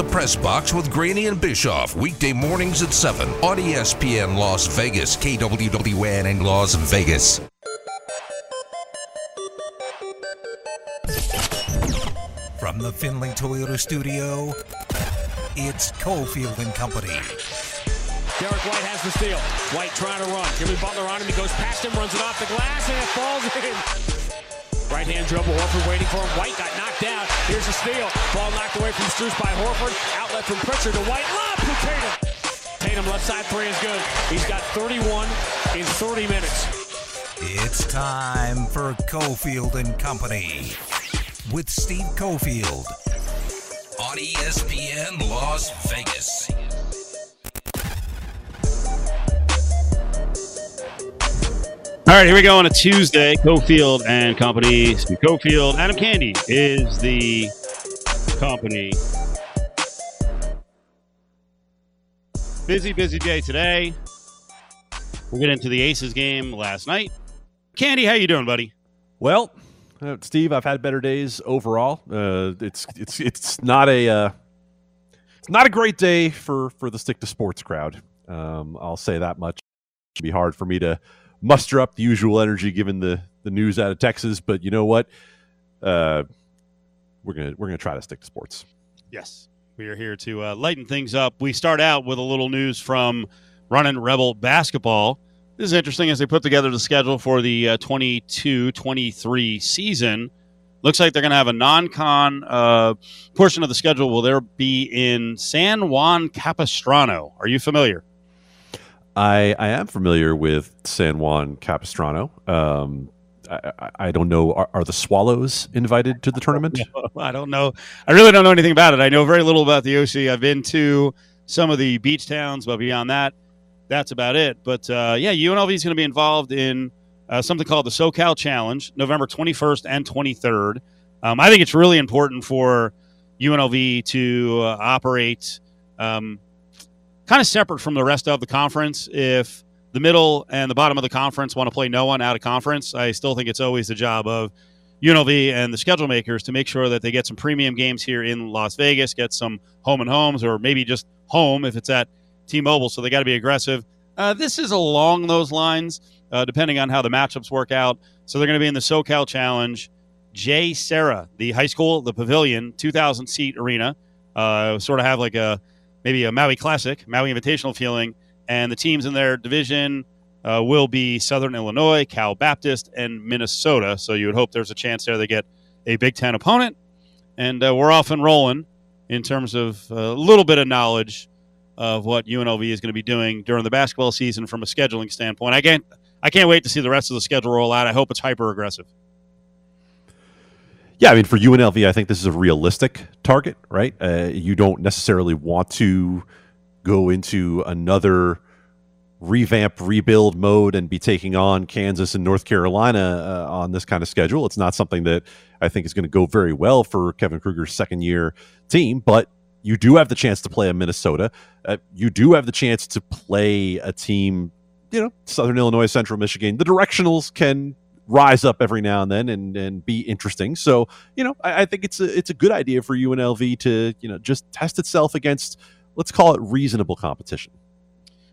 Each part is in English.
The Press Box with Graney and Bischoff, weekday mornings at 7 on ESPN Las Vegas, KWWN in Las Vegas. From the Finley Toyota studio, it's Cofield and Company. Derek White has the steal. White trying to run. Jimmy Butler on him. He goes past him, runs it off the glass, and it falls in. Right hand dribble. Horford waiting for him. White got down. Here's a steal. Ball knocked away from Strus by Horford. Outlet from Pritchard to White. Lob to Tatum. Tatum left side three is good. He's got 31 in 30 minutes. It's time for Cofield and Company with Steve Cofield on ESPN Las Vegas. All right, here we go on a Tuesday. Cofield and Company. Cofield. Adam Candee is the company. Busy, busy day today. We'll get into the Aces game last night. Candee, how you doing, buddy? Well, uh, Steve, I've had better days overall. Uh, it's it's it's not a uh, it's not a great day for for the stick to sports crowd. Um, I'll say that much. It'd be hard for me to muster up the usual energy given the the news out of Texas. But you know what? Uh, we're gonna we're gonna try to stick to sports. Yes, we are here to uh, lighten things up. We start out with a little news from Running Rebel basketball. This is interesting as they put together the schedule for the uh, 22 23 season. Looks like they're going to have a non con uh, portion of the schedule. Will there be in San Juan Capistrano? Are you familiar? I, I am familiar with San Juan Capistrano. Um, I, I, don't know. Are, are, the Swallows invited to the tournament? I don't know. I really don't know anything about it. I know very little about the OC. I've been to some of the beach towns, but beyond that, that's about it. But uh, yeah, UNLV is going to be involved in uh, something called the SoCal Challenge, November 21st and 23rd. Um, I think it's really important for UNLV to uh, operate um, kind of separate from the rest of the conference. If the middle and the bottom of the conference want to play no one out of conference, I still think it's always the job of UNLV and the schedule makers to make sure that they get some premium games here in Las Vegas, get some home and homes, or maybe just home if it's at T-Mobile. So they got to be aggressive. Uh, this is along those lines, uh, depending on how the matchups work out. So they're going to be in the SoCal Challenge. JSerra, the high school, the pavilion, 2,000 seat arena, uh, sort of have like a maybe a Maui Classic, Maui Invitational feeling, and the teams in their division uh, will be Southern Illinois, Cal Baptist, and Minnesota. So you would hope there's a chance there they get a Big Ten opponent, and uh, we're off and rolling in terms of a little bit of knowledge of what UNLV is going to be doing during the basketball season from a scheduling standpoint. I can't I can't wait to see the rest of the schedule roll out. I hope it's hyper aggressive. Yeah, I mean, for UNLV, I think this is a realistic target, right? Uh, you don't necessarily want to go into another revamp, rebuild mode and be taking on Kansas and North Carolina uh, on this kind of schedule. It's not something that I think is going to go very well for Kevin Kruger's second year team, but you do have the chance to play a Minnesota. Uh, you do have the chance to play a team, you know, Southern Illinois, Central Michigan. The directionals can rise up every now and then and, and be interesting. So, you know, I, I, think it's a it's a good idea for UNLV to, you know, just test itself against let's call it reasonable competition.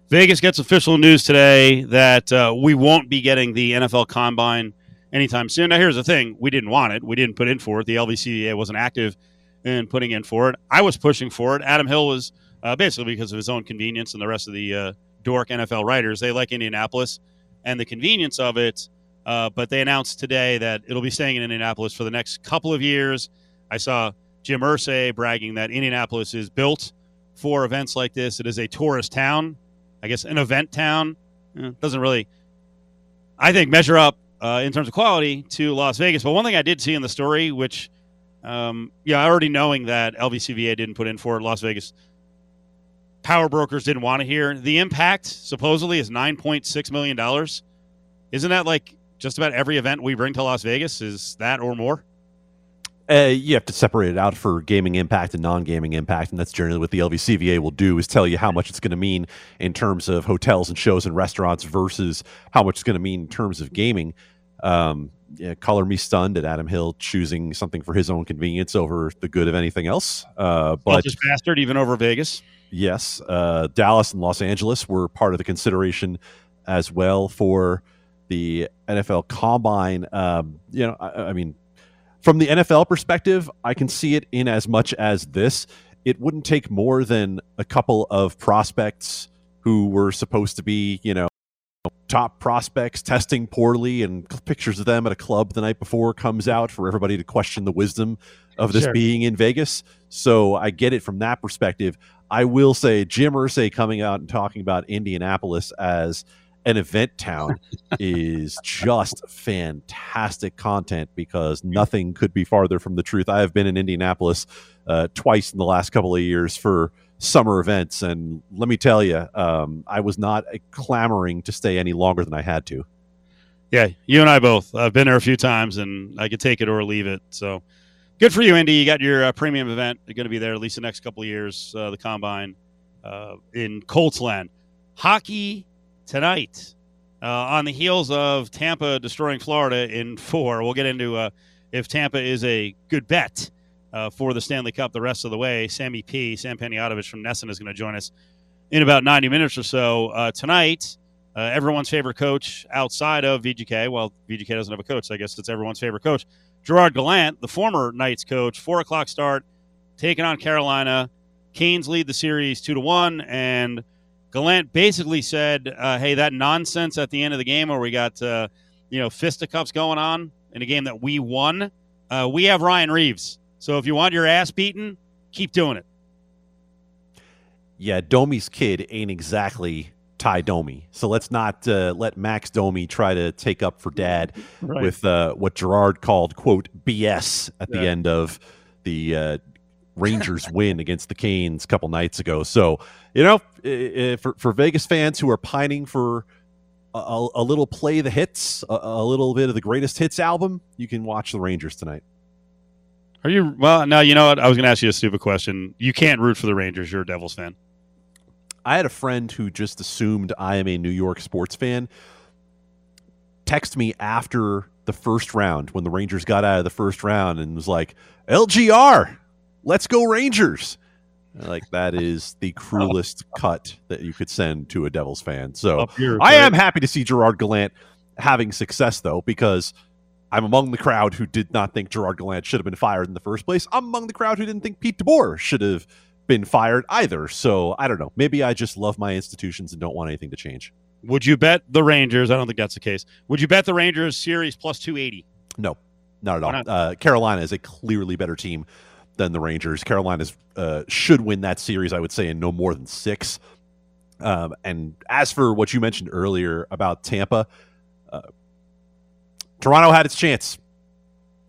Vegas gets official news today that uh, we won't be getting the NFL Combine anytime soon. Now, here's the thing: we didn't want it. We didn't put in for it. The LVCVA wasn't active in putting in for it. I was pushing for it. Adam Hill was uh, basically because of his own convenience, and the rest of the uh, dork NFL writers they like Indianapolis and the convenience of it uh, but they announced today that it'll be staying in Indianapolis for the next couple of years. I saw Jim Irsay bragging that Indianapolis is built for events like this. It is a tourist town, I guess, an event town. Eh, doesn't really, I think, measure up uh, in terms of quality to Las Vegas. But one thing I did see in the story, which, um, yeah, I already knowing that LVCVA didn't put in for Las Vegas, power brokers didn't want to hear. The impact supposedly is $9.6 million. Isn't that like just about every event we bring to Las Vegas is that or more? Uh, you have to separate it out for gaming impact and non-gaming impact, and that's generally what the LVCVA will do: is tell you how much it's going to mean in terms of hotels and shows and restaurants versus how much it's going to mean in terms of gaming. Um, yeah, color me stunned at Adam Hill choosing something for his own convenience over the good of anything else. Uh, but just bastard, even over Vegas. Yes, uh, Dallas and Los Angeles were part of the consideration as well for the NFL Combine. Um, you know, I, I mean, from the NFL perspective, I can see it in as much as this. It wouldn't take more than a couple of prospects who were supposed to be, you know, top prospects testing poorly and pictures of them at a club the night before comes out for everybody to question the wisdom of this Sure. being in Vegas. So I get it from that perspective. I will say Jim Irsay coming out and talking about Indianapolis as an event town is just fantastic content because nothing could be farther from the truth. I have been in Indianapolis uh, twice in the last couple of years for summer events, and let me tell you, um, I was not clamoring to stay any longer than I had to. Yeah, you and I both. I've been there a few times, and I could take it or leave it. So good for you, Indy. You got your uh, premium event. You're going to be there at least the next couple of years. Uh, the combine uh, in Colts land. Hockey tonight uh, on the heels of Tampa destroying Florida in four. We'll get into uh, if Tampa is a good bet uh, for the Stanley Cup the rest of the way. Sammy P. Sam Panayotovich from NESN is going to join us in about 90 minutes or so uh, tonight uh, everyone's favorite coach outside of VGK. Well, VGK doesn't have a coach, so I guess it's everyone's favorite coach. Gerard Gallant, the former Knights coach, four o'clock start, taking on Carolina. Canes lead the series two to one, and Gallant basically said, uh, "Hey, that nonsense at the end of the game where we got uh, you know fisticuffs going on in a game that we won. Uh, we have Ryan Reaves, so if you want your ass beaten, keep doing it." Yeah, Domi's kid ain't exactly Tie Domi, so let's not uh, let Max Domi try to take up for dad Right. with uh, what Gerard called "quote BS" at the end of the uh, Rangers win against the Canes a couple nights ago. So you know, for for Vegas fans who are pining for a, a- a little play the hits, a, a little bit of the greatest hits album, you can watch the Rangers tonight. Are you well? No, you know what? I was going to ask you a stupid question. You can't root for the Rangers. You're a Devils fan. I had a friend who just assumed I am a New York sports fan. Text me after the first round when the Rangers got out of the first round and was like, "LGR, let's go Rangers!" Like that is the cruelest cut that you could send to a Devils fan. So here, I am happy to see Gerard Gallant having success, though, because I'm among the crowd who did not think Gerard Gallant should have been fired in the first place. I'm among the crowd who didn't think Pete DeBoer should have been fired either. So I don't know. Maybe I just love my institutions and don't want anything to change. Would you bet the Rangers? I don't think that's the case. Would you bet the Rangers series plus 280? No, not at all. not? Uh, Carolina is a clearly better team than the Rangers. Carolina uh, should win that series, I would say, in no more than six. Um, and as for what you mentioned earlier about Tampa, uh, Toronto had its chance.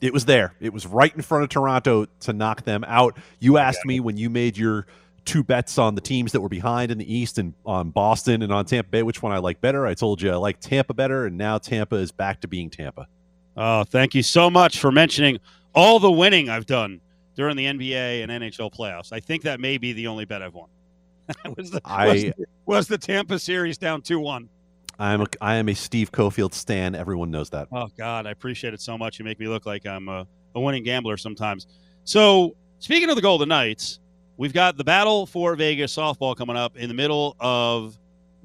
It was there. It was right in front of Toronto to knock them out. You asked me when you made your two bets on the teams that were behind in the East and on Boston and on Tampa Bay, which one I like better. I told you I like Tampa better, and now Tampa is back to being Tampa. Oh, thank you so much for mentioning all the winning I've done during the NBA and NHL playoffs. I think that may be the only bet I've won. was, the, I- was, the, was the Tampa series down 2 1. I'm a, I am a Steve Cofield stan. Everyone knows that. Oh God, I appreciate it so much. You make me look like I'm a, a winning gambler sometimes. So speaking of the Golden Knights, we've got the Battle for Vegas softball coming up in the middle of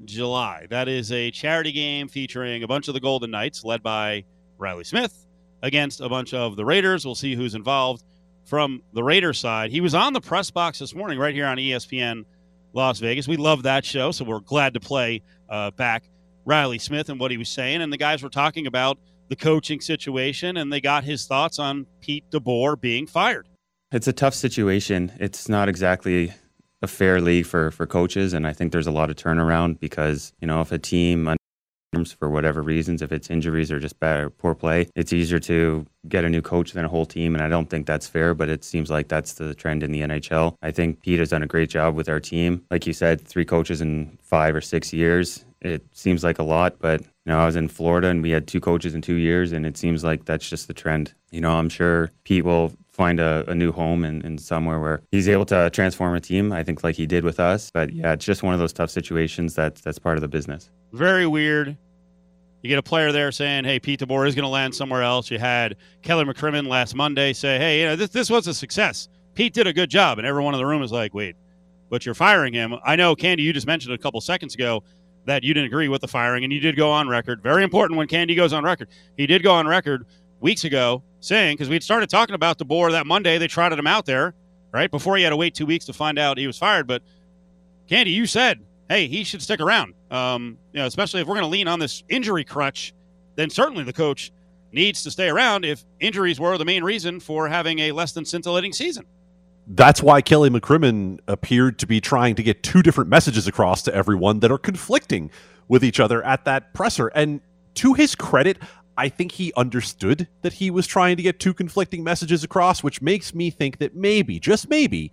July. That is a charity game featuring a bunch of the Golden Knights, led by Reilly Smith, against a bunch of the Raiders. We'll see who's involved from the Raiders side. He was on the press box this morning, right here on ESPN Las Vegas. We love that show, so we're glad to play uh, back Reilly Smith and what he was saying. And the guys were talking about the coaching situation, and they got his thoughts on Pete DeBoer being fired. It's a tough situation. It's not exactly a fair league for, for coaches, and I think there's a lot of turnaround because you know if a team for whatever reasons, if it's injuries or just bad or poor play, it's easier to get a new coach than a whole team, and I don't think that's fair. But it seems like that's the trend in the NHL. I think Pete has done a great job with our team. Like you said, three coaches in five or six years. It seems like a lot, but you know, I was in Florida and we had two coaches in two years, and it seems like that's just the trend. You know, I'm sure Pete will find a, a new home in, in somewhere where he's able to transform a team. I think like he did with us. But yeah, it's just one of those tough situations that's that's part of the business. Very weird. You get a player there saying, "Hey, Pete DeBoer is going to land somewhere else." You had Kelly McCrimmon last Monday say, "Hey, you know this this was a success. Pete did a good job," and everyone in the room is like, "Wait, but you're firing him." I know, Candee, you just mentioned a couple seconds ago that you didn't agree with the firing, and you did go on record. Very important when Candee goes on record. He did go on record weeks ago saying because we'd started talking about DeBoer that Monday. They trotted him out there right before he had to wait two weeks to find out he was fired. But Candee, you said, hey, he should stick around. Um, you know, especially if we're going to lean on this injury crutch, then certainly the coach needs to stay around if injuries were the main reason for having a less than scintillating season. That's why Kelly McCrimmon appeared to be trying to get two different messages across to everyone that are conflicting with each other at that presser. And to his credit, I think he understood that he was trying to get two conflicting messages across, which makes me think that maybe, just maybe,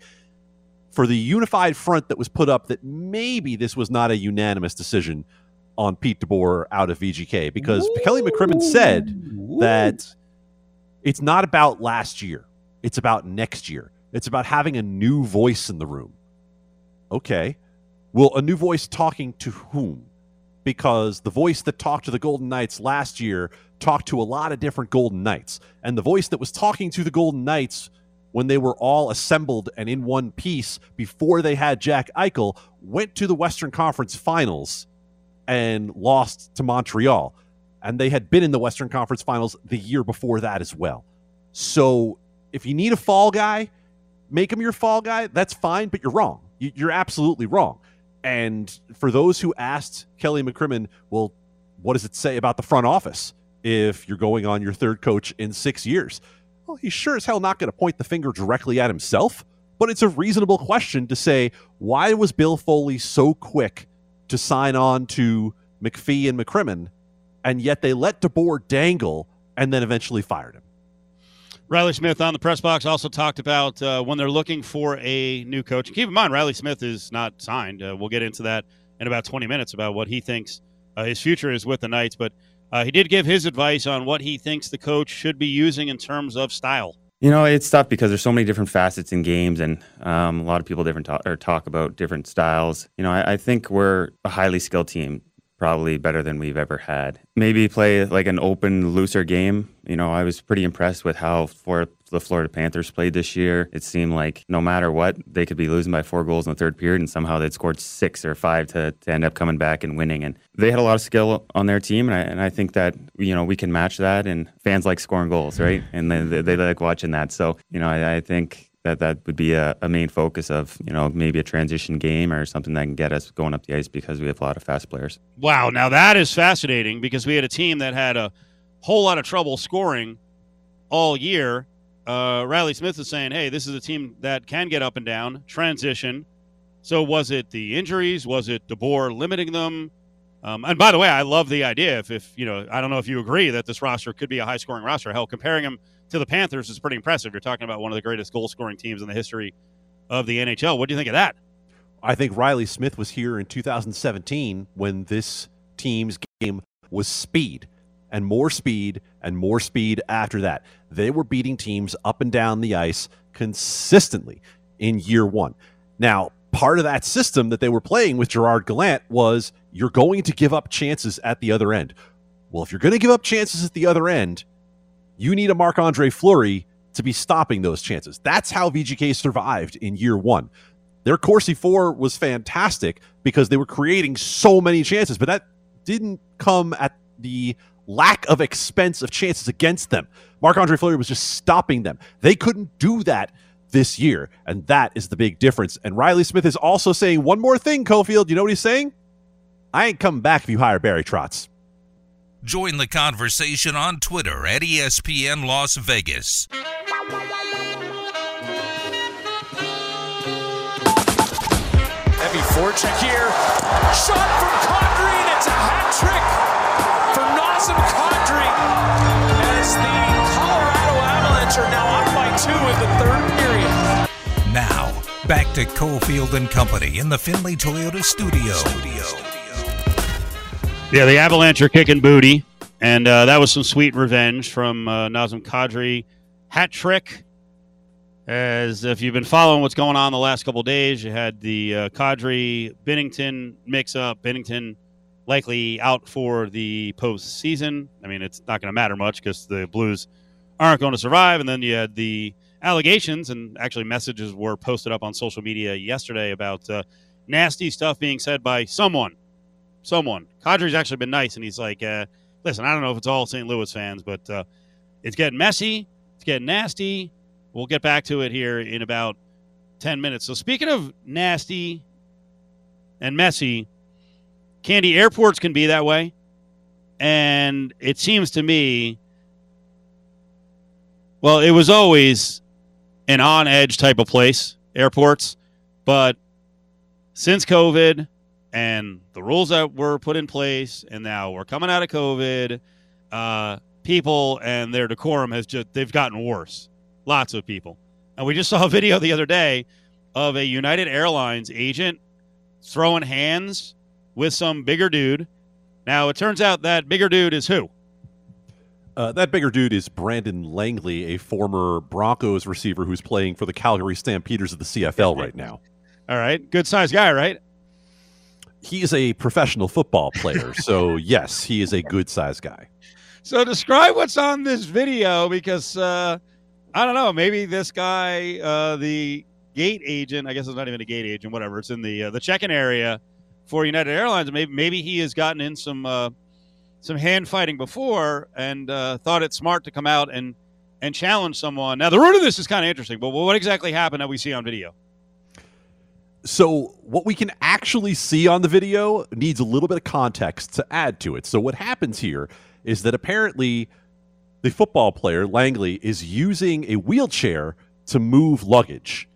for the unified front that was put up, that maybe this was not a unanimous decision on Pete DeBoer out of VGK because Ooh. Kelly McCrimmon said Ooh. that it's not about last year, it's about next year. It's about having a new voice in the room. Okay. Well, a new voice talking to whom? Because the voice that talked to the Golden Knights last year talked to a lot of different Golden Knights. And the voice that was talking to the Golden Knights when they were all assembled and in one piece before they had Jack Eichel went to the Western Conference Finals and lost to Montreal. And they had been in the Western Conference Finals the year before that as well. So if you need a fall guy, make him your fall guy. That's fine, but you're wrong. You're absolutely wrong. And for those who asked Kelly McCrimmon, well, what does it say about the front office? if you're going on your third coach in six years? Well, he's sure as hell not going to point the finger directly at himself, but it's a reasonable question to say why was Bill Foley so quick to sign on to McPhee and McCrimmon, and yet they let DeBoer dangle and then eventually fired him? Reilly Smith on the press box also talked about uh, when they're looking for a new coach. keep in mind, Reilly Smith is not signed. Uh, we'll get into that in about 20 minutes about what he thinks uh, his future is with the Knights. But uh, he did give his advice on what he thinks the coach should be using in terms of style. You know, it's tough because there's so many different facets in games, and um, a lot of people different talk, or talk about different styles. You know, I, I think we're a highly skilled team probably better than we've ever had. Maybe play like an open, looser game. You know, I was pretty impressed with how for the Florida Panthers played this year. It seemed like no matter what, they could be losing by four goals in the third period, and somehow they'd scored six or five to, to end up coming back and winning. And they had a lot of skill on their team, and I, and I think that you know we can match that. And fans like scoring goals, right? Mm-hmm. And they, they, they like watching that. So you know, I, I think that that would be a, a, main focus of you know maybe a transition game or something that can get us going up the ice because we have a lot of fast players. Wow, now that is fascinating because we had a team that had a whole lot of trouble scoring all year. Uh, Reilly Smith is saying, "Hey, this is a team that can get up and down, transition." So was it the injuries? Was it DeBoer limiting them? Um, and by the way, I love the idea. If, if you know, I don't know if you agree that this roster could be a high scoring roster. Hell, comparing them to the Panthers is pretty impressive. You're talking about one of the greatest goal scoring teams in the history of the NHL. What do you think of that? I think Reilly Smith was here in 2017 when this team's game was speed and more speed and more speed after that. They were beating teams up and down the ice consistently in year one. Now, part of that system that they were playing with Gerard Gallant was you're going to give up chances at the other end. Well, if you're going to give up chances at the other end, you need a Marc Andre Fleury to be stopping those chances. That's how VGK survived in year one. Their Corsi For was fantastic because they were creating so many chances, but that didn't come at the lack of expense of chances against them. Marc Andre Fleury was just stopping them. They couldn't do that this year, and that is the big difference. And Reilly Smith is also saying one more thing, Cofield. You know what he's saying? I ain't coming back if you hire Barry Trotz. Join the conversation on Twitter at ESPN Las Vegas. Heavy forecheck here. Shot from Kadri, and it's a hat trick for Nazem Kadri as the Colorado Avalanche are now up by two in the third period. Now, back to Cofield and Company in the Finley Toyota studio. studio. Yeah, the Avalanche are kicking booty, and uh, that was some sweet revenge from uh, Nazem Kadri. Hat trick. As if you've been following what's going on the last couple days, you had the uh, Kadri Binnington mix up. Binnington likely out for the postseason. I mean, it's not going to matter much because the Blues aren't going to survive. And then you had the allegations, and actually messages were posted up on social media yesterday about uh, nasty stuff being said by someone. Someone. Kadri's actually been nice, and he's like, uh, "Listen, I don't know if it's all St. Louis fans, but uh, it's getting messy. It's getting nasty. We'll get back to it here in about ten minutes." So, speaking of nasty and messy, Candee airports can be that way, and it seems to me. Well, it was always an on edge type of place, airports, but since COVID and the rules that were put in place, and now we're coming out of COVID, uh, people and their decorum has just they've gotten worse. Lots of people, and we just saw a video the other day of a United Airlines agent throwing hands with some bigger dude. Now it turns out that bigger dude is who? Uh, that bigger dude is Brandon Langley, a former Broncos receiver who's playing for the Calgary Stampeders of the CFL right now. All right, good sized guy, right? He is a professional football player, so yes, he is a good sized guy. So describe what's on this video because uh, I don't know. Maybe this guy, uh, the gate agent, I guess it's not even a gate agent, whatever. It's in the uh, the check-in area for United Airlines. Maybe maybe he has gotten in some uh, some hand fighting before and uh, thought it smart to come out and and challenge someone. Now the root of this is kind of interesting, but what exactly happened that we see on video? So, what we can actually see on the video needs a little bit of context to add to it. So, what happens here is that apparently the football player, Langley, is using a wheelchair to move luggage.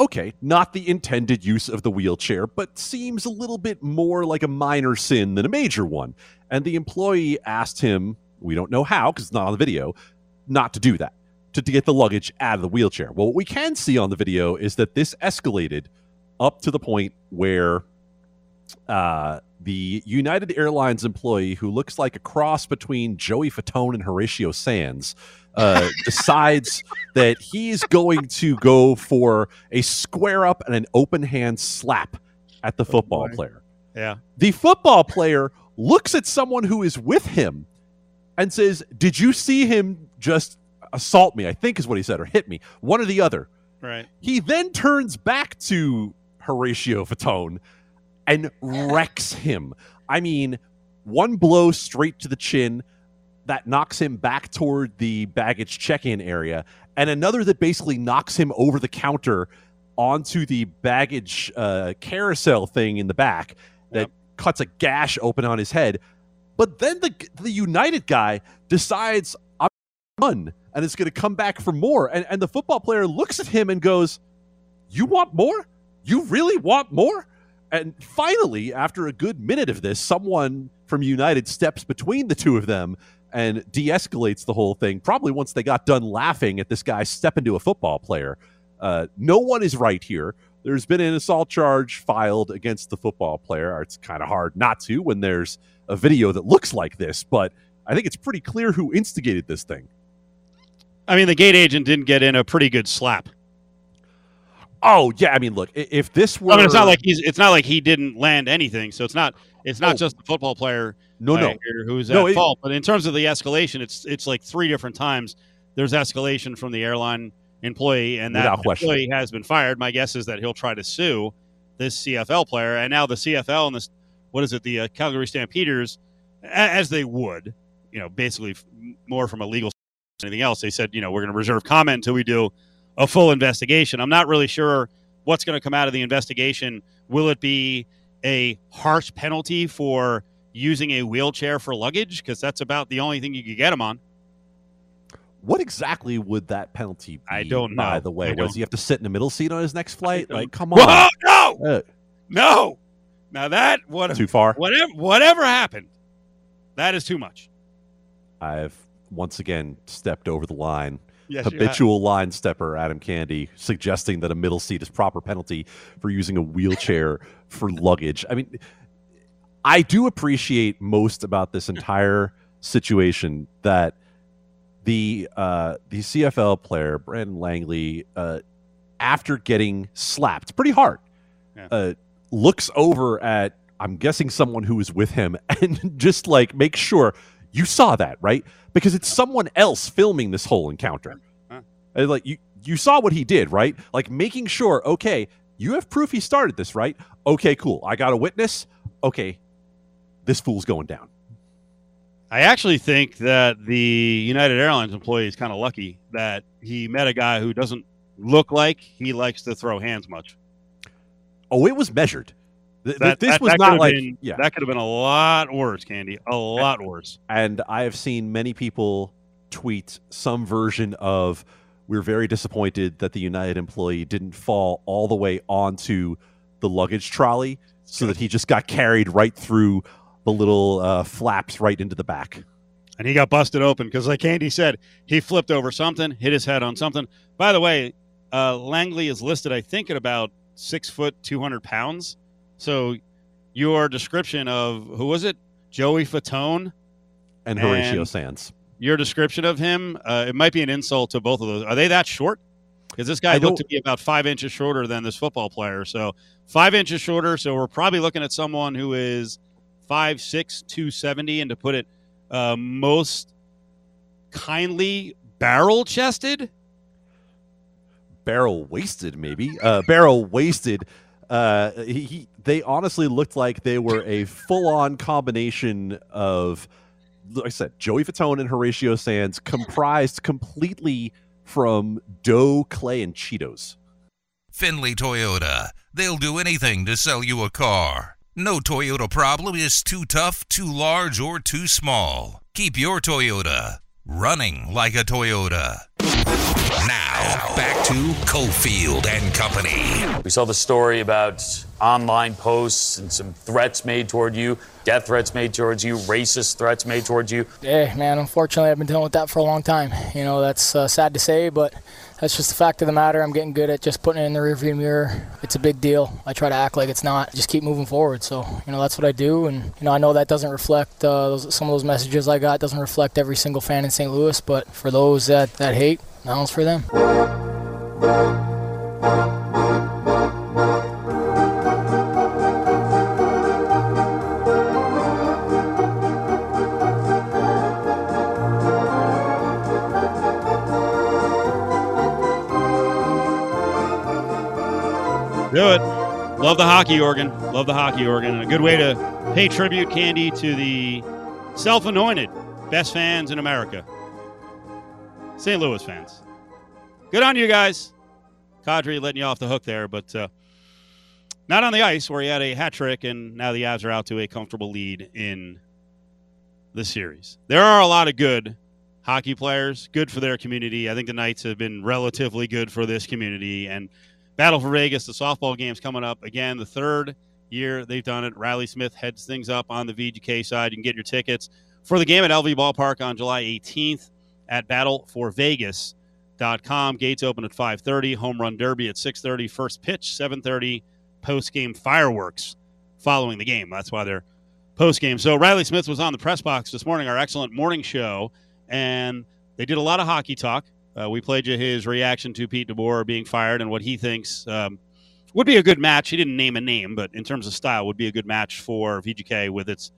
Okay, not the intended use of the wheelchair, but seems a little bit more like a minor sin than a major one. And the employee asked him, we don't know how because it's not on the video, not to do that, to, to get the luggage out of the wheelchair. Well, what we can see on the video is that this escalated up to the point where uh, the United Airlines employee, who looks like a cross between Joey Fatone and Horatio Sanz, uh, decides that he's going to go for a square up and an open hand slap at the football boy. player. Yeah. The football player looks at someone who is with him and says, Did you see him just assault me? I think is what he said, or hit me, one or the other. Right. He then turns back to Horatio Fatone and wrecks him. I mean, one blow straight to the chin that knocks him back toward the baggage check-in area, and another that basically knocks him over the counter onto the baggage uh, carousel thing in the back that Yep. cuts a gash open on his head. But then the the United guy decides I'm done and is going to come back for more. And and the football player looks at him and goes, "You want more? You really want more?" And finally, after a good minute of this, someone from United steps between the two of them and de-escalates the whole thing. Probably once they got done laughing at this guy step into a football player. Uh, no one is right here. There's been an assault charge filed against the football player. It's kind of hard not to when there's a video that looks like this, but I think it's pretty clear who instigated this thing. I mean, the gate agent didn't get in a pretty good slap. Oh yeah, I mean, look, if this were, I mean, it's not like he's. It's not like he didn't land anything. So it's not. It's not Oh. just the football player no, no, who's No, at it- fault. But in terms of the escalation, it's it's like three different times. There's escalation from the airline employee, and that employee has been fired. My guess is that he'll try to sue this CFL player, and now the CFL and this what is it, the uh, Calgary Stampeders, a- as they would, you know, basically f- more from a legal anything else. They said, you know, we're going to reserve comment until we do a full investigation. I'm not really sure what's going to come out of the investigation. Will it be a harsh penalty for using a wheelchair for luggage? Because that's about the only thing you could get him on. what exactly would that penalty be? I don't know. By the way, was he have to sit in the middle seat on his next flight? Like, come on, Whoa, no, Uh, no. Now that what too far. whatever whatever happened, that is too much. I've once again stepped over the line. Yes. Habitual line stepper Adam Candee suggesting that a middle seat is proper penalty for using a wheelchair for luggage. I mean, I do appreciate most about this entire situation that the uh, the CFL player Brandon Langley, uh, after getting slapped pretty hard, Yeah. uh, looks over at I'm guessing someone who was with him and just like make sure you saw that, right? Because it's someone else filming this whole encounter. Huh. Like you you saw what he did, right? Like making sure, okay, you have proof he started this, right? Okay, cool. I got a witness. Okay, this fool's going down. I actually think that the United Airlines employee is kind of lucky that he met a guy who doesn't look like he likes to throw hands much. Oh, it was measured. Th- th- That, this that- was that not like been- yeah. that could have been a lot worse, Candee. A lot worse. and I have seen many people tweet some version of we're very disappointed that the United employee didn't fall all the way onto the luggage trolley so that he just got carried right through the little uh, flaps right into the back. and he got busted open because, like Andy said, he flipped over something, hit his head on something. By the way, uh, Langley is listed, I think, at about six foot, two hundred pounds. So your description of who was it, Joey Fatone? And Horatio And- Sanz. Your description of him, uh, it might be an insult to both of those. Are they that short? Because this guy I looked to be about five inches shorter than this football player. So five inches shorter. So we're probably looking at someone who is five six, two seventy, and to put it uh, most kindly, barrel chested. barrel wasted maybe uh barrel wasted uh he, he they honestly looked like they were a full-on combination of like i said joey fatone and horatio sanz comprised completely from dough clay and cheetos Finley Toyota. They'll do anything to sell you a car. No Toyota problem is too tough, too large, or too small. Keep your Toyota running like a Toyota. Now, back to Cofield and Company. We saw the story about online posts and some threats made toward you, death threats made towards you, racist threats made towards you. Yeah, man, unfortunately, I've been dealing with that for a long time. You know, that's uh, sad to say, but that's just the fact of the matter. I'm getting good at just putting it in the rearview mirror. It's a big deal. I try to act like it's not. Just keep moving forward. So, you know, that's what I do. And, you know, I know that doesn't reflect uh, those, some of those messages I got, doesn't reflect every single fan in St. Louis, but for those that, that hate, that one's for them. Do it. Love the hockey organ. Love the hockey organ. And a good way to pay tribute, Candee, to the self anointed best fans in America St. Louis fans. Good on you guys. Kadri letting you off the hook there, but uh, not on the ice where he had a hat trick, and now the Avs are out to a comfortable lead in the series. There are a lot of good hockey players, good for their community. I think the Knights have been relatively good for this community, and Battle for Vegas, the softball game's coming up again. The third year they've done it. Reilly Smith heads things up on the VGK side. You can get your tickets for the game at LV Ballpark on July 18th at battleforvegas.com. Gates open at 5:30. Home run derby at 6:30. First pitch 7:30. Post game fireworks following the game. That's why they're post game. So Reilly Smith was on the press box this morning, our excellent morning show, and they did a lot of hockey talk. Uh, we played you his reaction to Pete DeBoer being fired and what he thinks um, would be a good match. He didn't name a name, but in terms of style, would be a good match for VGK with its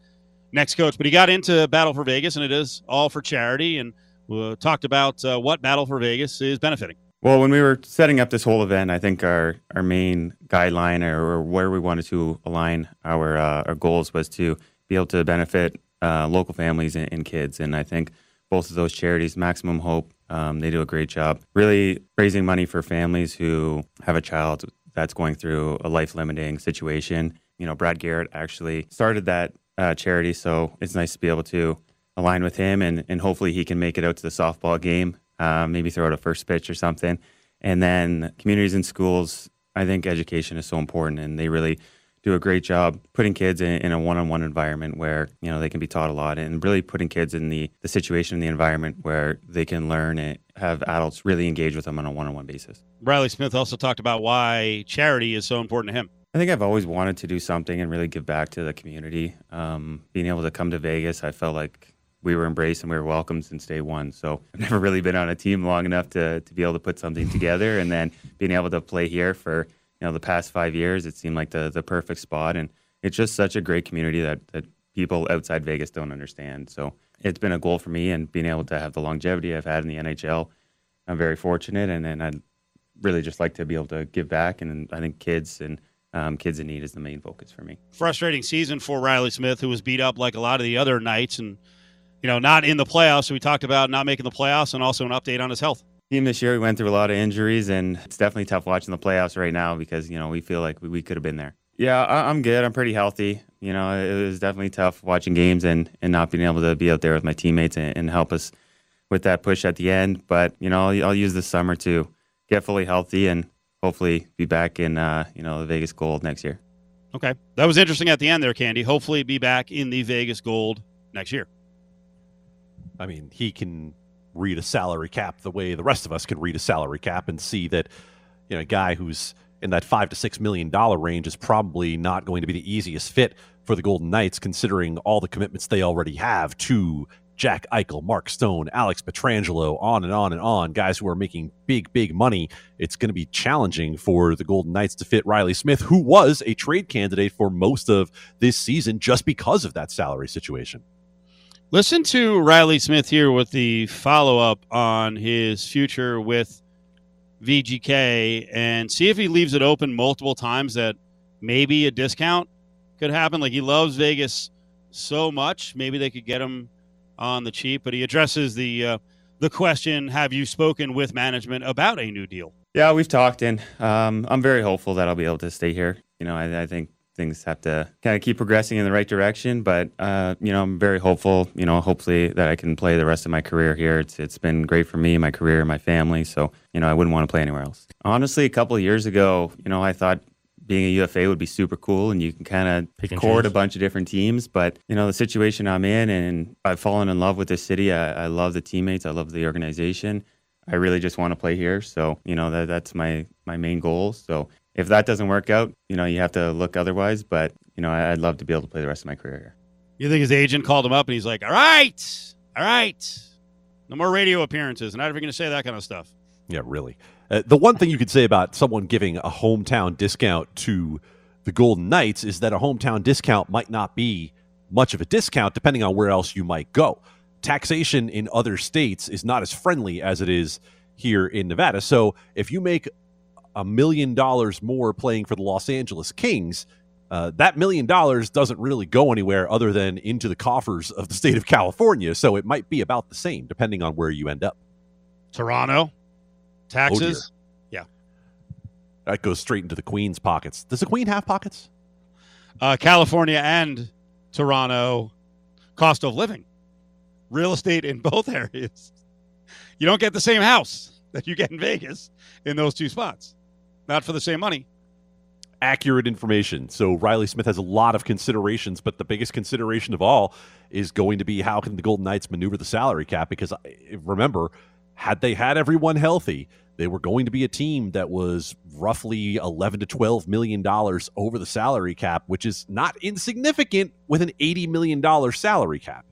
next coach. But he got into Battle for Vegas, and it is all for charity. And we talked about uh, what Battle for Vegas is benefiting. Well, when we were setting up this whole event, I think our, our main guideline or, or where we wanted to align our uh, our goals was to be able to benefit uh, local families and, and kids. And I think both of those charities, Maximum Hope, um, they do a great job really raising money for families who have a child that's going through a life limiting situation. You know, Brad Garrett actually started that uh, charity, so it's nice to be able to align with him and, and hopefully he can make it out to the softball game, uh, maybe throw out a first pitch or something. And then Communities In Schools, I think education is so important and they really do a great job putting kids in, in a one-on-one environment where you know they can be taught a lot and really putting kids in the, the situation in the environment where they can learn and have adults really engage with them on a one-on-one basis Reilly Smith also talked about why charity is so important to him. I think I've always wanted to do something and really give back to the community. Um, being able to come to Vegas, I felt like we were embraced and we were welcomed since day one. So I've never really been on a team long enough to, to be able to put something together. And then being able to play here for you know the past five years, it seemed like the the perfect spot. And it's just such a great community that that people outside Vegas don't understand. So it's been a goal for me, and being able to have the longevity I've had in the NHL, I'm very fortunate, and and I'd really just like to be able to give back, and I think kids and um, kids in need is the main focus for me. Frustrating season for Reilly Smith, who was beat up like a lot of the other Knights, and you know not in the playoffs. We talked about not making the playoffs, and also an update on his health. Team this year, we went through a lot of injuries, and it's definitely tough watching the playoffs right now because you know we feel like we, we could have been there. Yeah, I, I'm good. I'm pretty healthy. You know, it was definitely tough watching games and, and not being able to be out there with my teammates and, and help us with that push at the end. But you know, I'll, I'll use this summer to get fully healthy and hopefully be back in uh, you know the Vegas Gold next year. Okay, that was interesting at the end there, Candee. Hopefully, be back in the Vegas Gold next year. I mean, he can read a salary cap the way the rest of us can read a salary cap and see that you know a guy who's in that five to six million dollar range is probably not going to be the easiest fit for the Golden Knights, considering all the commitments they already have to Jack Eichel, Mark Stone, Alex Pietrangelo, on and on and on, guys who are making big, big money. It's going to be challenging for the Golden Knights to fit Reilly Smith, who was a trade candidate for most of this season just because of that salary situation. Listen to Reilly Smith here with the follow up on his future with VGK and see if he leaves it open multiple times that maybe a discount could happen. Like he loves Vegas so much, maybe they could get him on the cheap. But he addresses the uh, the question: Have you spoken with management about a new deal? Yeah, we've talked, and um, I'm very hopeful that I'll be able to stay here. You know, I, I think things have to kind of keep progressing in the right direction. But uh, you know, I'm very hopeful. You know, hopefully that I can play the rest of my career here. It's it's been great for me, my career, my family. So you know, I wouldn't want to play anywhere else. Honestly, a couple of years ago, you know, I thought being a UFA would be super cool and you can kind of court a bunch of different teams. But, you know, the situation I'm in and I've fallen in love with this city. I, I love the teammates. I love the organization. I really just want to play here. So, you know, that, that's my, my main goal. So if that doesn't work out, you know, you have to look otherwise. But, you know, I, I'd love to be able to play the rest of my career here. You think his agent called him up and he's like, all right, all right, no more radio appearances. Not ever going to say that kind of stuff. Yeah, really. Uh, the one thing you could say about someone giving a hometown discount to the Golden Knights is that a hometown discount might not be much of a discount depending on where else you might go. Taxation in other states is not as friendly as it is here in Nevada. So if you make a million dollars more playing for the Los Angeles Kings, uh, that million dollars doesn't really go anywhere other than into the coffers of the state of California. So it might be about the same depending on where you end up. Toronto, taxes. Oh yeah, that goes straight into the Queen's pockets. Does the Queen have pockets? Uh, California and Toronto, cost of living, real estate in both areas. You don't get the same house that you get in Vegas in those two spots, not for the same money. Accurate information. So Reilly Smith has a lot of considerations, but the biggest consideration of all is going to be how can the Golden Knights maneuver the salary cap? Because remember, had they had everyone healthy, they were going to be a team that was roughly 11 to 12 million dollars over the salary cap, which is not insignificant with an 80 million dollar salary cap.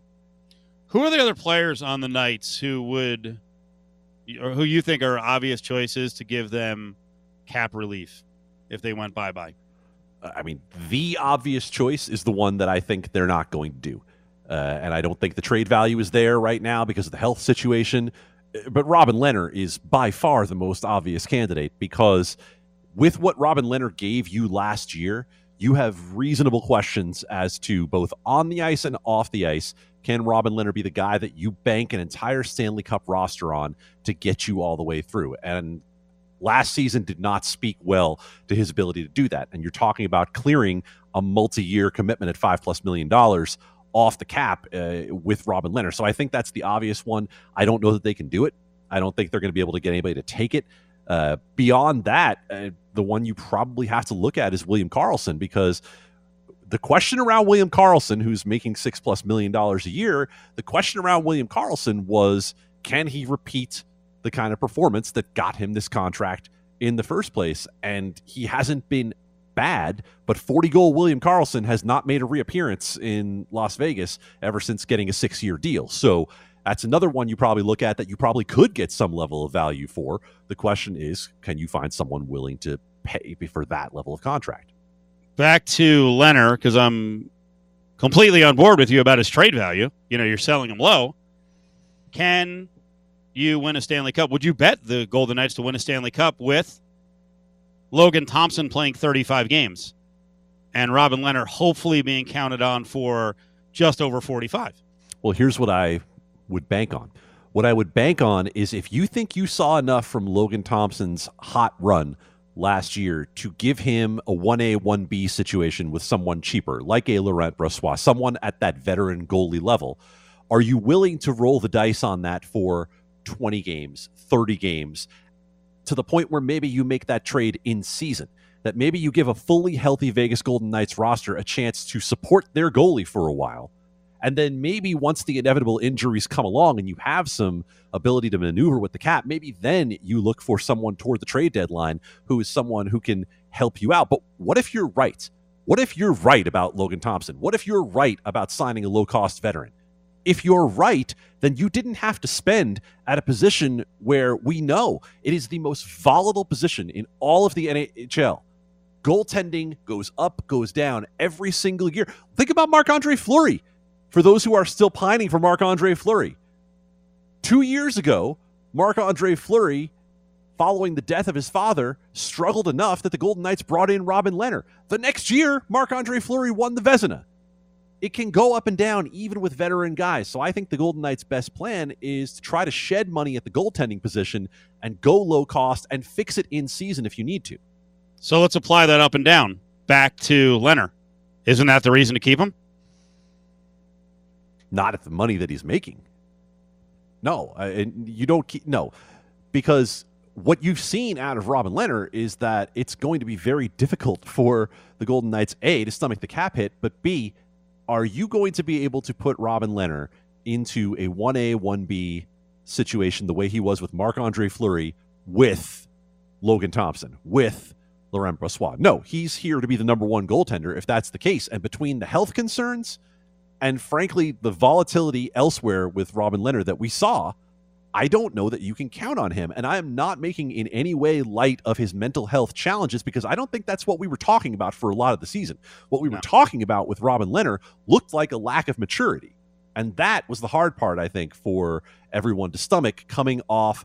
Who are the other players on the Knights who would or who you think are obvious choices to give them cap relief if they went bye bye? I mean, the obvious choice is the one that I think they're not going to do. Uh, and I don't think the trade value is there right now because of the health situation. But Robin Lehner is by far the most obvious candidate because with what Robin Lehner gave you last year, you have reasonable questions as to both on the ice and off the ice. Can Robin Lehner be the guy that you bank an entire Stanley Cup roster on to get you all the way through? And last season did not speak well to his ability to do that. And you're talking about clearing a multi year commitment at five plus million dollars off the cap uh, with Robin Lehner. So I think that's the obvious one. I don't know that they can do it. I don't think they're going to be able to get anybody to take it. Uh, beyond that, uh, the one you probably have to look at is William Karlsson because the question around William Karlsson, who's making six plus million dollars a year, the question around William Karlsson was can he repeat the kind of performance that got him this contract in the first place? And he hasn't been bad, but 40 goal William Karlsson has not made a reappearance in Las Vegas ever since getting a six year deal. So that's another one you probably look at that you probably could get some level of value for. The question is, can you find someone willing to pay for that level of contract? back to Lehner because I'm completely on board with you about his trade value. You know, you're selling him low. Can you win a Stanley Cup? Would you bet the Golden Knights to win a Stanley Cup with Logan Thompson playing 35 games and Robin Lehner hopefully being counted on for just over 45? Well, here's what I would bank on. What I would bank on is if you think you saw enough from Logan Thompson's hot run last year to give him a 1A, 1B situation with someone cheaper, like a Laurent Brossoit, someone at that veteran goalie level, are you willing to roll the dice on that for 20 games, 30 games, to the point where maybe you make that trade in season? That maybe you give a fully healthy Vegas Golden Knights roster a chance to support their goalie for a while. And then maybe once the inevitable injuries come along and you have some ability to maneuver with the cap, maybe then you look for someone toward the trade deadline who is someone who can help you out. But what if you're right? What if you're right about Logan Thompson? What if you're right about signing a low cost veteran? If you're right, then you didn't have to spend at a position where we know it is the most volatile position in all of the NHL. Goaltending goes up, goes down every single year. Think about Marc Andre Fleury for those who are still pining for Marc Andre Fleury. Two years ago, Marc Andre Fleury, following the death of his father, struggled enough that the Golden Knights brought in Robin Lehner. The next year, Marc Andre Fleury won the Vezina it can go up and down even with veteran guys. So I think the Golden Knights' best plan is to try to shed money at the goaltending position and go low cost and fix it in season if you need to. So let's apply that up and down back to Lehner. Isn't that the reason to keep him? Not at the money that he's making. No, uh, and you don't keep no, because what you've seen out of Robin Lehner is that it's going to be very difficult for the Golden Knights a to stomach the cap hit, but b are you going to be able to put Robin Lehner into a 1A, 1B situation the way he was with Marc Andre Fleury with Logan Thompson, with Laurent Brossoit? No, he's here to be the number one goaltender if that's the case. And between the health concerns and, frankly, the volatility elsewhere with Robin Lehner that we saw, I don't know that you can count on him. And I am not making in any way light of his mental health challenges because I don't think that's what we were talking about for a lot of the season. What we were talking about with Robin Lehner looked like a lack of maturity. And that was the hard part, I think, for everyone to stomach coming off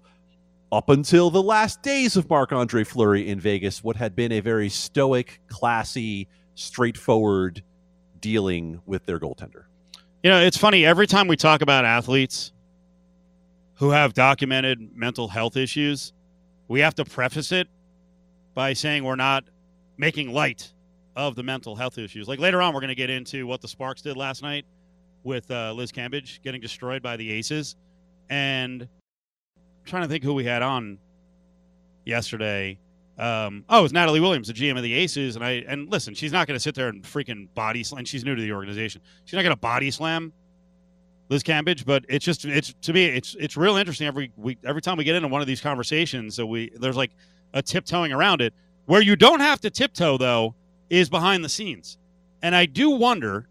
up until the last days of Marc Andre Fleury in Vegas, what had been a very stoic, classy, straightforward dealing with their goaltender. You know, it's funny. Every time we talk about athletes, who have documented mental health issues, we have to preface it by saying we're not making light of the mental health issues. Like later on, we're going to get into what the Sparks did last night with uh, Liz Cambage getting destroyed by the Aces. And I'm trying to think who we had on yesterday. Um, oh, it was Natalie Williams, the GM of the Aces. And I and listen, she's not going to sit there and freaking body slam. She's new to the organization. She's not going to body slam Liz Cambage, but it's just it's to me it's it's real interesting every week every time we get into one of these conversations. So we there's like a tiptoeing around it. Where you don't have to tiptoe though is behind the scenes, and I do wonder.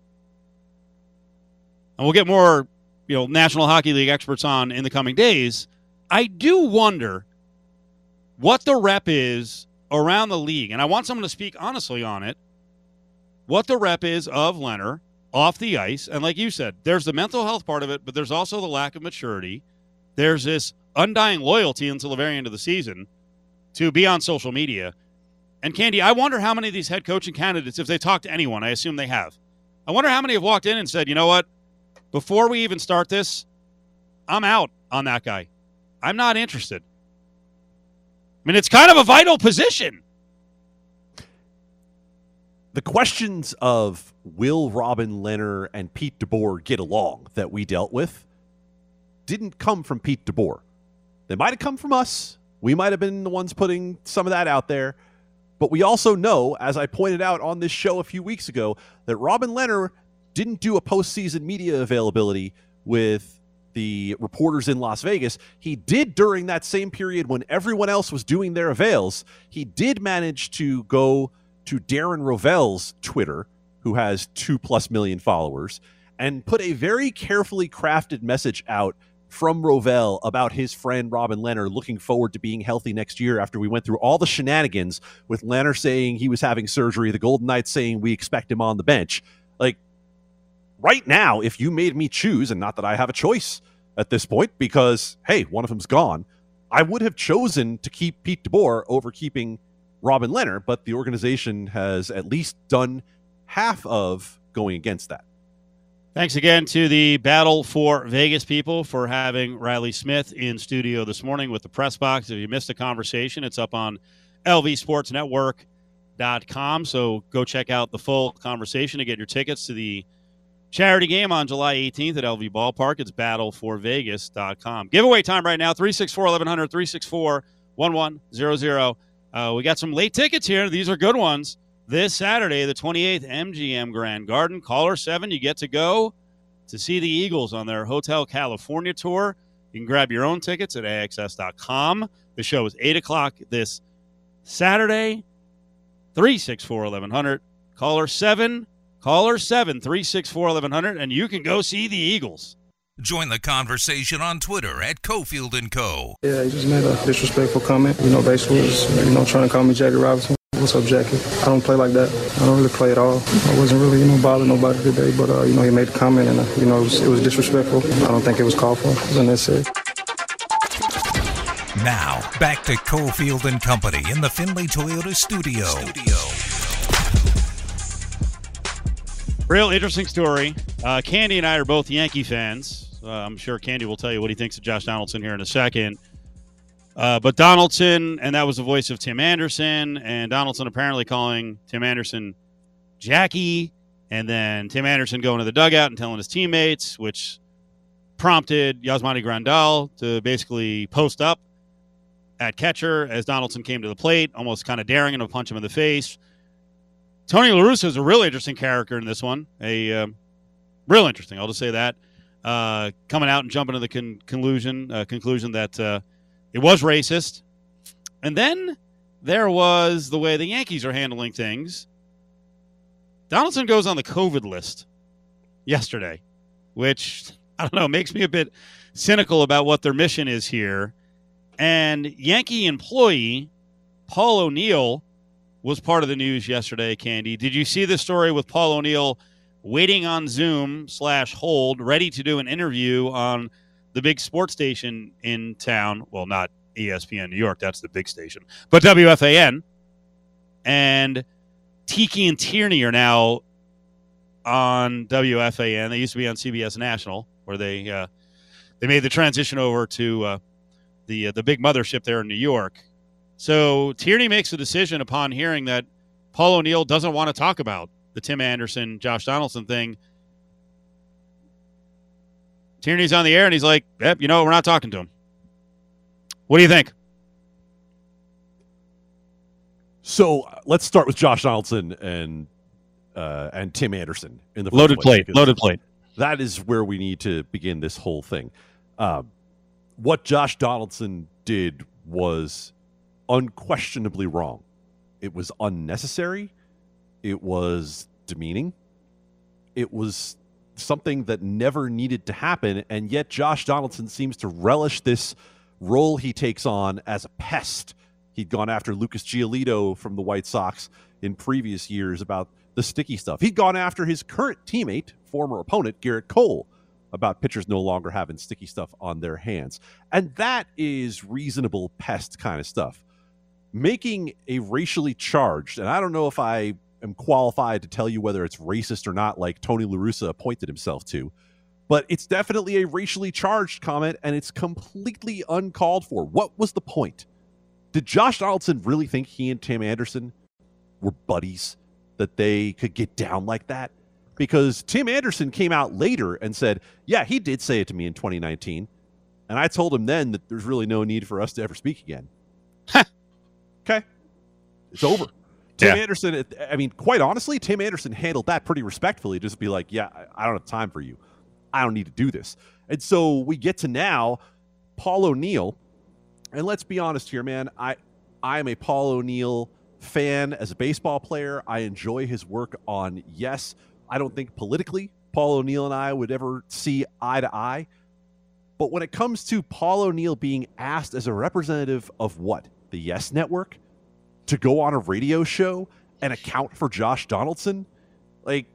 And we'll get more, you know, National Hockey League experts on in the coming days. I do wonder what the rep is around the league, and I want someone to speak honestly on it. What the rep is of Lehner off the ice. And like you said, there's the mental health part of it, but there's also the lack of maturity. There's this undying loyalty until the very end of the season to be on social media. And Candee, I wonder how many of these head coaching candidates, if they talk to anyone, I assume they have. I wonder how many have walked in and said, you know what? Before we even start this, I'm out on that guy. I'm not interested. I mean, it's kind of a vital position the questions of will Robin Lehner and Pete DeBoer get along that we dealt with didn't come from Pete DeBoer. They might have come from us. We might have been the ones putting some of that out there. But we also know, as I pointed out on this show a few weeks ago, that Robin Lehner didn't do a postseason media availability with the reporters in Las Vegas. He did during that same period when everyone else was doing their avails. He did manage to go to Darren Rovell's Twitter, who has two plus million followers, and put a very carefully crafted message out from Rovell about his friend Robin Lehner looking forward to being healthy next year after we went through all the shenanigans with Lehner saying he was having surgery, the Golden Knights saying we expect him on the bench. Like right now, if you made me choose, and not that I have a choice at this point, because hey, one of them's gone, I would have chosen to keep Pete DeBoer over keeping Robin Lehner, but the organization has at least done half of going against that. Thanks again to the Battle for Vegas people for having Reilly Smith in studio this morning with the press box. If you missed the conversation, it's up on lvsportsnetwork.com. So go check out the full conversation to get your tickets to the charity game on July 18th at LV Ballpark. It's battleforvegas.com. Giveaway time right now 364 1100, 364 1100. Uh, we got some late tickets here. These are good ones this Saturday, the 28th MGM Grand Garden. Caller 7, you get to go to see the Eagles on their Hotel California tour. You can grab your own tickets at AXS.com. The show is 8 o'clock this Saturday, 364 1100. Caller 7, caller 7, 364 1100, and you can go see the Eagles. Join the conversation on Twitter at Cofield and Co. Yeah, he just made a disrespectful comment. You know, basically was, you know, trying to call me Jackie Robinson. What's up, Jackie? I don't play like that. I don't really play at all. I wasn't really, you know, bothering nobody today, but, uh, you know, he made a comment and, uh, you know, it was, it was disrespectful. I don't think it was called for. It was unnecessary. Now, back to Cofield and Company in the Findlay Toyota studio. Real interesting story. Uh, Candee and I are both Yankee fans. Uh, I'm sure Candee will tell you what he thinks of Josh Donaldson here in a second. Uh, but Donaldson, and that was the voice of Tim Anderson, and Donaldson apparently calling Tim Anderson Jackie, and then Tim Anderson going to the dugout and telling his teammates, which prompted Yasmani Grandal to basically post up at catcher as Donaldson came to the plate, almost kind of daring him to punch him in the face. Tony La Russa is a really interesting character in this one. A um, real interesting. I'll just say that. Uh, coming out and jumping to the con- conclusion uh, conclusion that uh, it was racist, and then there was the way the Yankees are handling things. Donaldson goes on the COVID list yesterday, which I don't know makes me a bit cynical about what their mission is here. And Yankee employee Paul O'Neill was part of the news yesterday, Candee. Did you see the story with Paul O'Neill waiting on Zoom slash hold, ready to do an interview on the big sports station in town? Well, not ESPN New York, that's the big station, but WFAN. And Tiki and Tierney are now on WFAN. They used to be on CBS National, where they uh, they made the transition over to uh, the uh, the big mothership there in New York. So Tierney makes a decision upon hearing that Paul O'Neill doesn't want to talk about the Tim Anderson, Josh Donaldson thing. Tierney's on the air and he's like, yep, you know, we're not talking to him. What do you think? So uh, let's start with Josh Donaldson and uh, and Tim Anderson in the Loaded plate. Loaded plate. That is where we need to begin this whole thing. Um, what Josh Donaldson did was unquestionably wrong. It was unnecessary. It was demeaning. It was something that never needed to happen. And yet, Josh Donaldson seems to relish this role he takes on as a pest. He'd gone after Lucas Giolito from the White Sox in previous years about the sticky stuff. He'd gone after his current teammate, former opponent, Gerrit Cole, about pitchers no longer having sticky stuff on their hands. And that is reasonable pest kind of stuff. Making a racially charged, and I don't know if I am qualified to tell you whether it's racist or not, like Tony La Russa appointed himself to, but it's definitely a racially charged comment and it's completely uncalled for. What was the point? Did Josh Donaldson really think he and Tim Anderson were buddies? That they could get down like that? Because Tim Anderson came out later and said, Yeah, he did say it to me in 2019. And I told him then that there's really no need for us to ever speak again. okay. It's over. Tim Yeah. Anderson, I mean, quite honestly, Tim Anderson handled that pretty respectfully. Just be like, Yeah, I- I don't have time for you. I don't need to do this. And so we get to now Paul O'Neill. And let's be honest here, man. I I am a Paul O'Neill fan as a baseball player. I enjoy his work on yes. I don't think politically Paul O'Neill and I would ever see eye to eye. But when it comes to Paul O'Neill being asked as a representative of what? The Yes Network? To go on a radio show and account for Josh Donaldson? Like,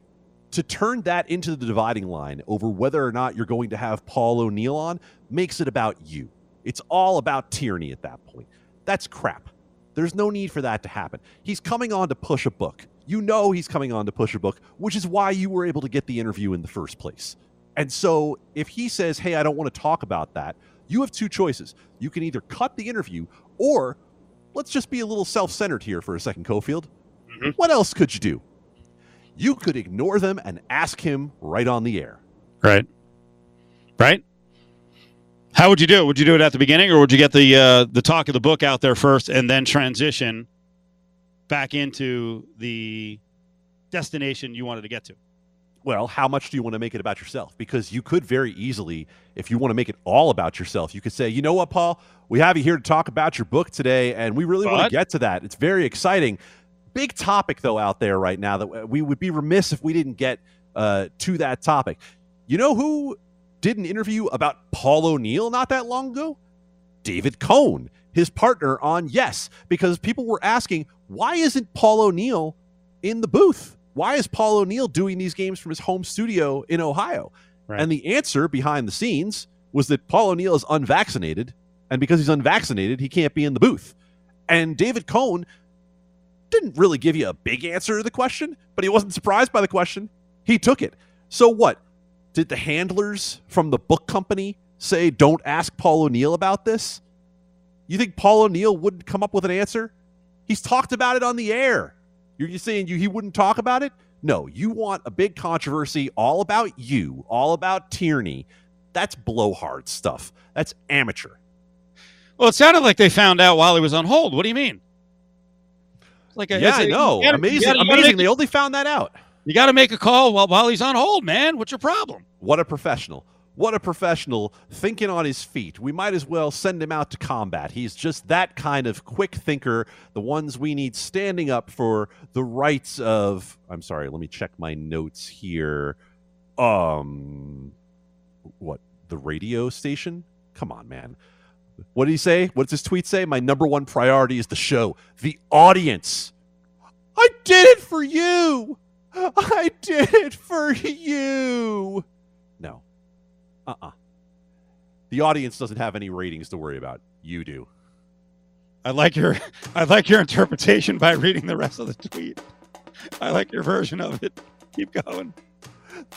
to turn that into the dividing line over whether or not you're going to have Paul O'Neill on makes it about you. It's all about Tierney at that point. That's crap. There's no need for that to happen. He's coming on to push a book. You know he's coming on to push a book, which is why you were able to get the interview in the first place. And so if he says, hey, I don't want to talk about that, you have two choices. You can either cut the interview or let's just be a little self centered here for a second, Cofield. Mm-hmm. What else could you do? You could ignore them and ask him right on the air. Right. Right. How would you do it? Would you do it at the beginning, or would you get the uh, the talk of the book out there first, and then transition back into the destination you wanted to get to? Well, how much do you want to make it about yourself? Because you could very easily, if you want to make it all about yourself, you could say, you know what, Paul, we have you here to talk about your book today, and we really but? want to get to that. It's very exciting. Big topic, though, out there right now that we would be remiss if we didn't get uh, to that topic. You know who did an interview about Paul O'Neill not that long ago? David Cone, his partner on Yes, because people were asking, why isn't Paul O'Neill in the booth? Why is Paul O'Neill doing these games from his home studio in Ohio? Right. And the answer behind the scenes was that Paul O'Neill is unvaccinated, and because he's unvaccinated, he can't be in the booth. And David Cone didn't really give you a big answer to the question, but he wasn't surprised by the question. He took it. So what? Did the handlers from the book company say, don't ask Paul O'Neill about this? You think Paul O'Neill wouldn't come up with an answer? He's talked about it on the air. You're just saying you, he wouldn't talk about it? No, you want a big controversy all about you, all about Tierney. That's blowhard stuff. That's amateur. Well, it sounded like they found out while he was on hold. What do you mean? Like a, yeah, I know. Amazing. Gotta, Amazing. They only found that out. You got to make a call while, while he's on hold, man. What's your problem? What a professional. What a professional thinking on his feet. We might as well send him out to combat. He's just that kind of quick thinker, the ones we need standing up for the rights of I'm sorry, let me check my notes here. Um what? The radio station? Come on, man. What did he say? What does his tweet say? My number one priority is the show, the audience. I did it for you. I did it for you. Uh uh-uh. uh The audience doesn't have any ratings to worry about. You do. I like your I like your interpretation by reading the rest of the tweet. I like your version of it. Keep going.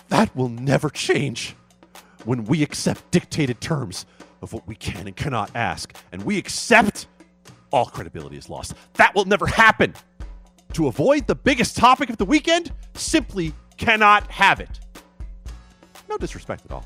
That will never change. When we accept dictated terms of what we can and cannot ask, and we accept, all credibility is lost. That will never happen. To avoid the biggest topic of the weekend, simply cannot have it. No disrespect at all.